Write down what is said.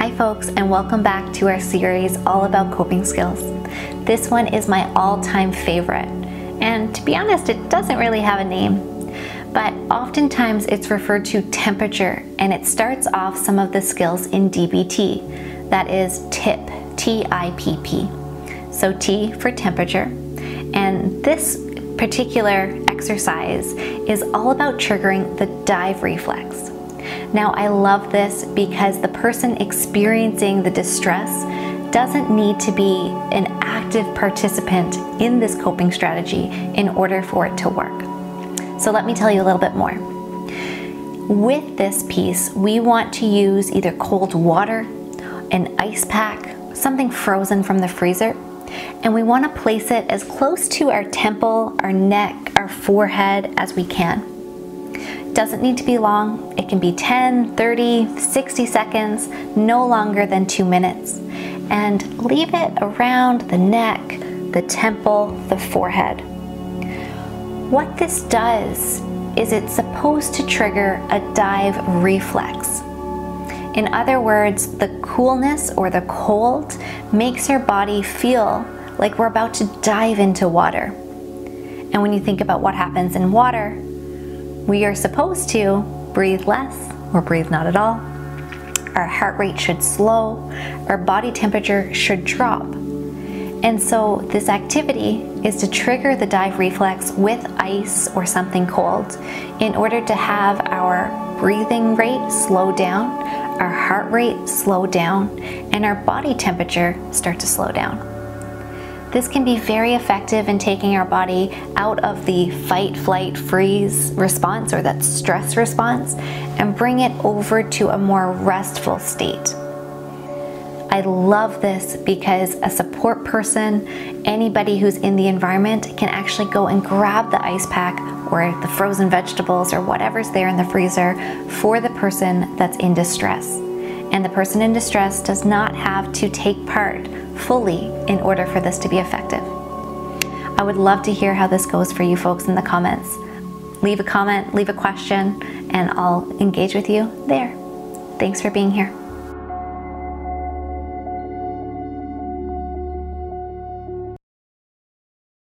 Hi, folks, and welcome back to our series all about coping skills. This one is my all time favorite, and to be honest, it doesn't really have a name. But oftentimes it's referred to temperature, and it starts off some of the skills in DBT. That is TIP, T I P P. So T for temperature. And this particular exercise is all about triggering the dive reflex. Now, I love this because the person experiencing the distress doesn't need to be an active participant in this coping strategy in order for it to work. So, let me tell you a little bit more. With this piece, we want to use either cold water, an ice pack, something frozen from the freezer, and we want to place it as close to our temple, our neck, our forehead as we can. Doesn't need to be long. It can be 10, 30, 60 seconds, no longer than two minutes. And leave it around the neck, the temple, the forehead. What this does is it's supposed to trigger a dive reflex. In other words, the coolness or the cold makes your body feel like we're about to dive into water. And when you think about what happens in water, we are supposed to breathe less or breathe not at all. Our heart rate should slow, our body temperature should drop. And so, this activity is to trigger the dive reflex with ice or something cold in order to have our breathing rate slow down, our heart rate slow down, and our body temperature start to slow down. This can be very effective in taking our body out of the fight, flight, freeze response or that stress response and bring it over to a more restful state. I love this because a support person, anybody who's in the environment, can actually go and grab the ice pack or the frozen vegetables or whatever's there in the freezer for the person that's in distress. And the person in distress does not have to take part fully in order for this to be effective. I would love to hear how this goes for you folks in the comments. Leave a comment, leave a question, and I'll engage with you there. Thanks for being here.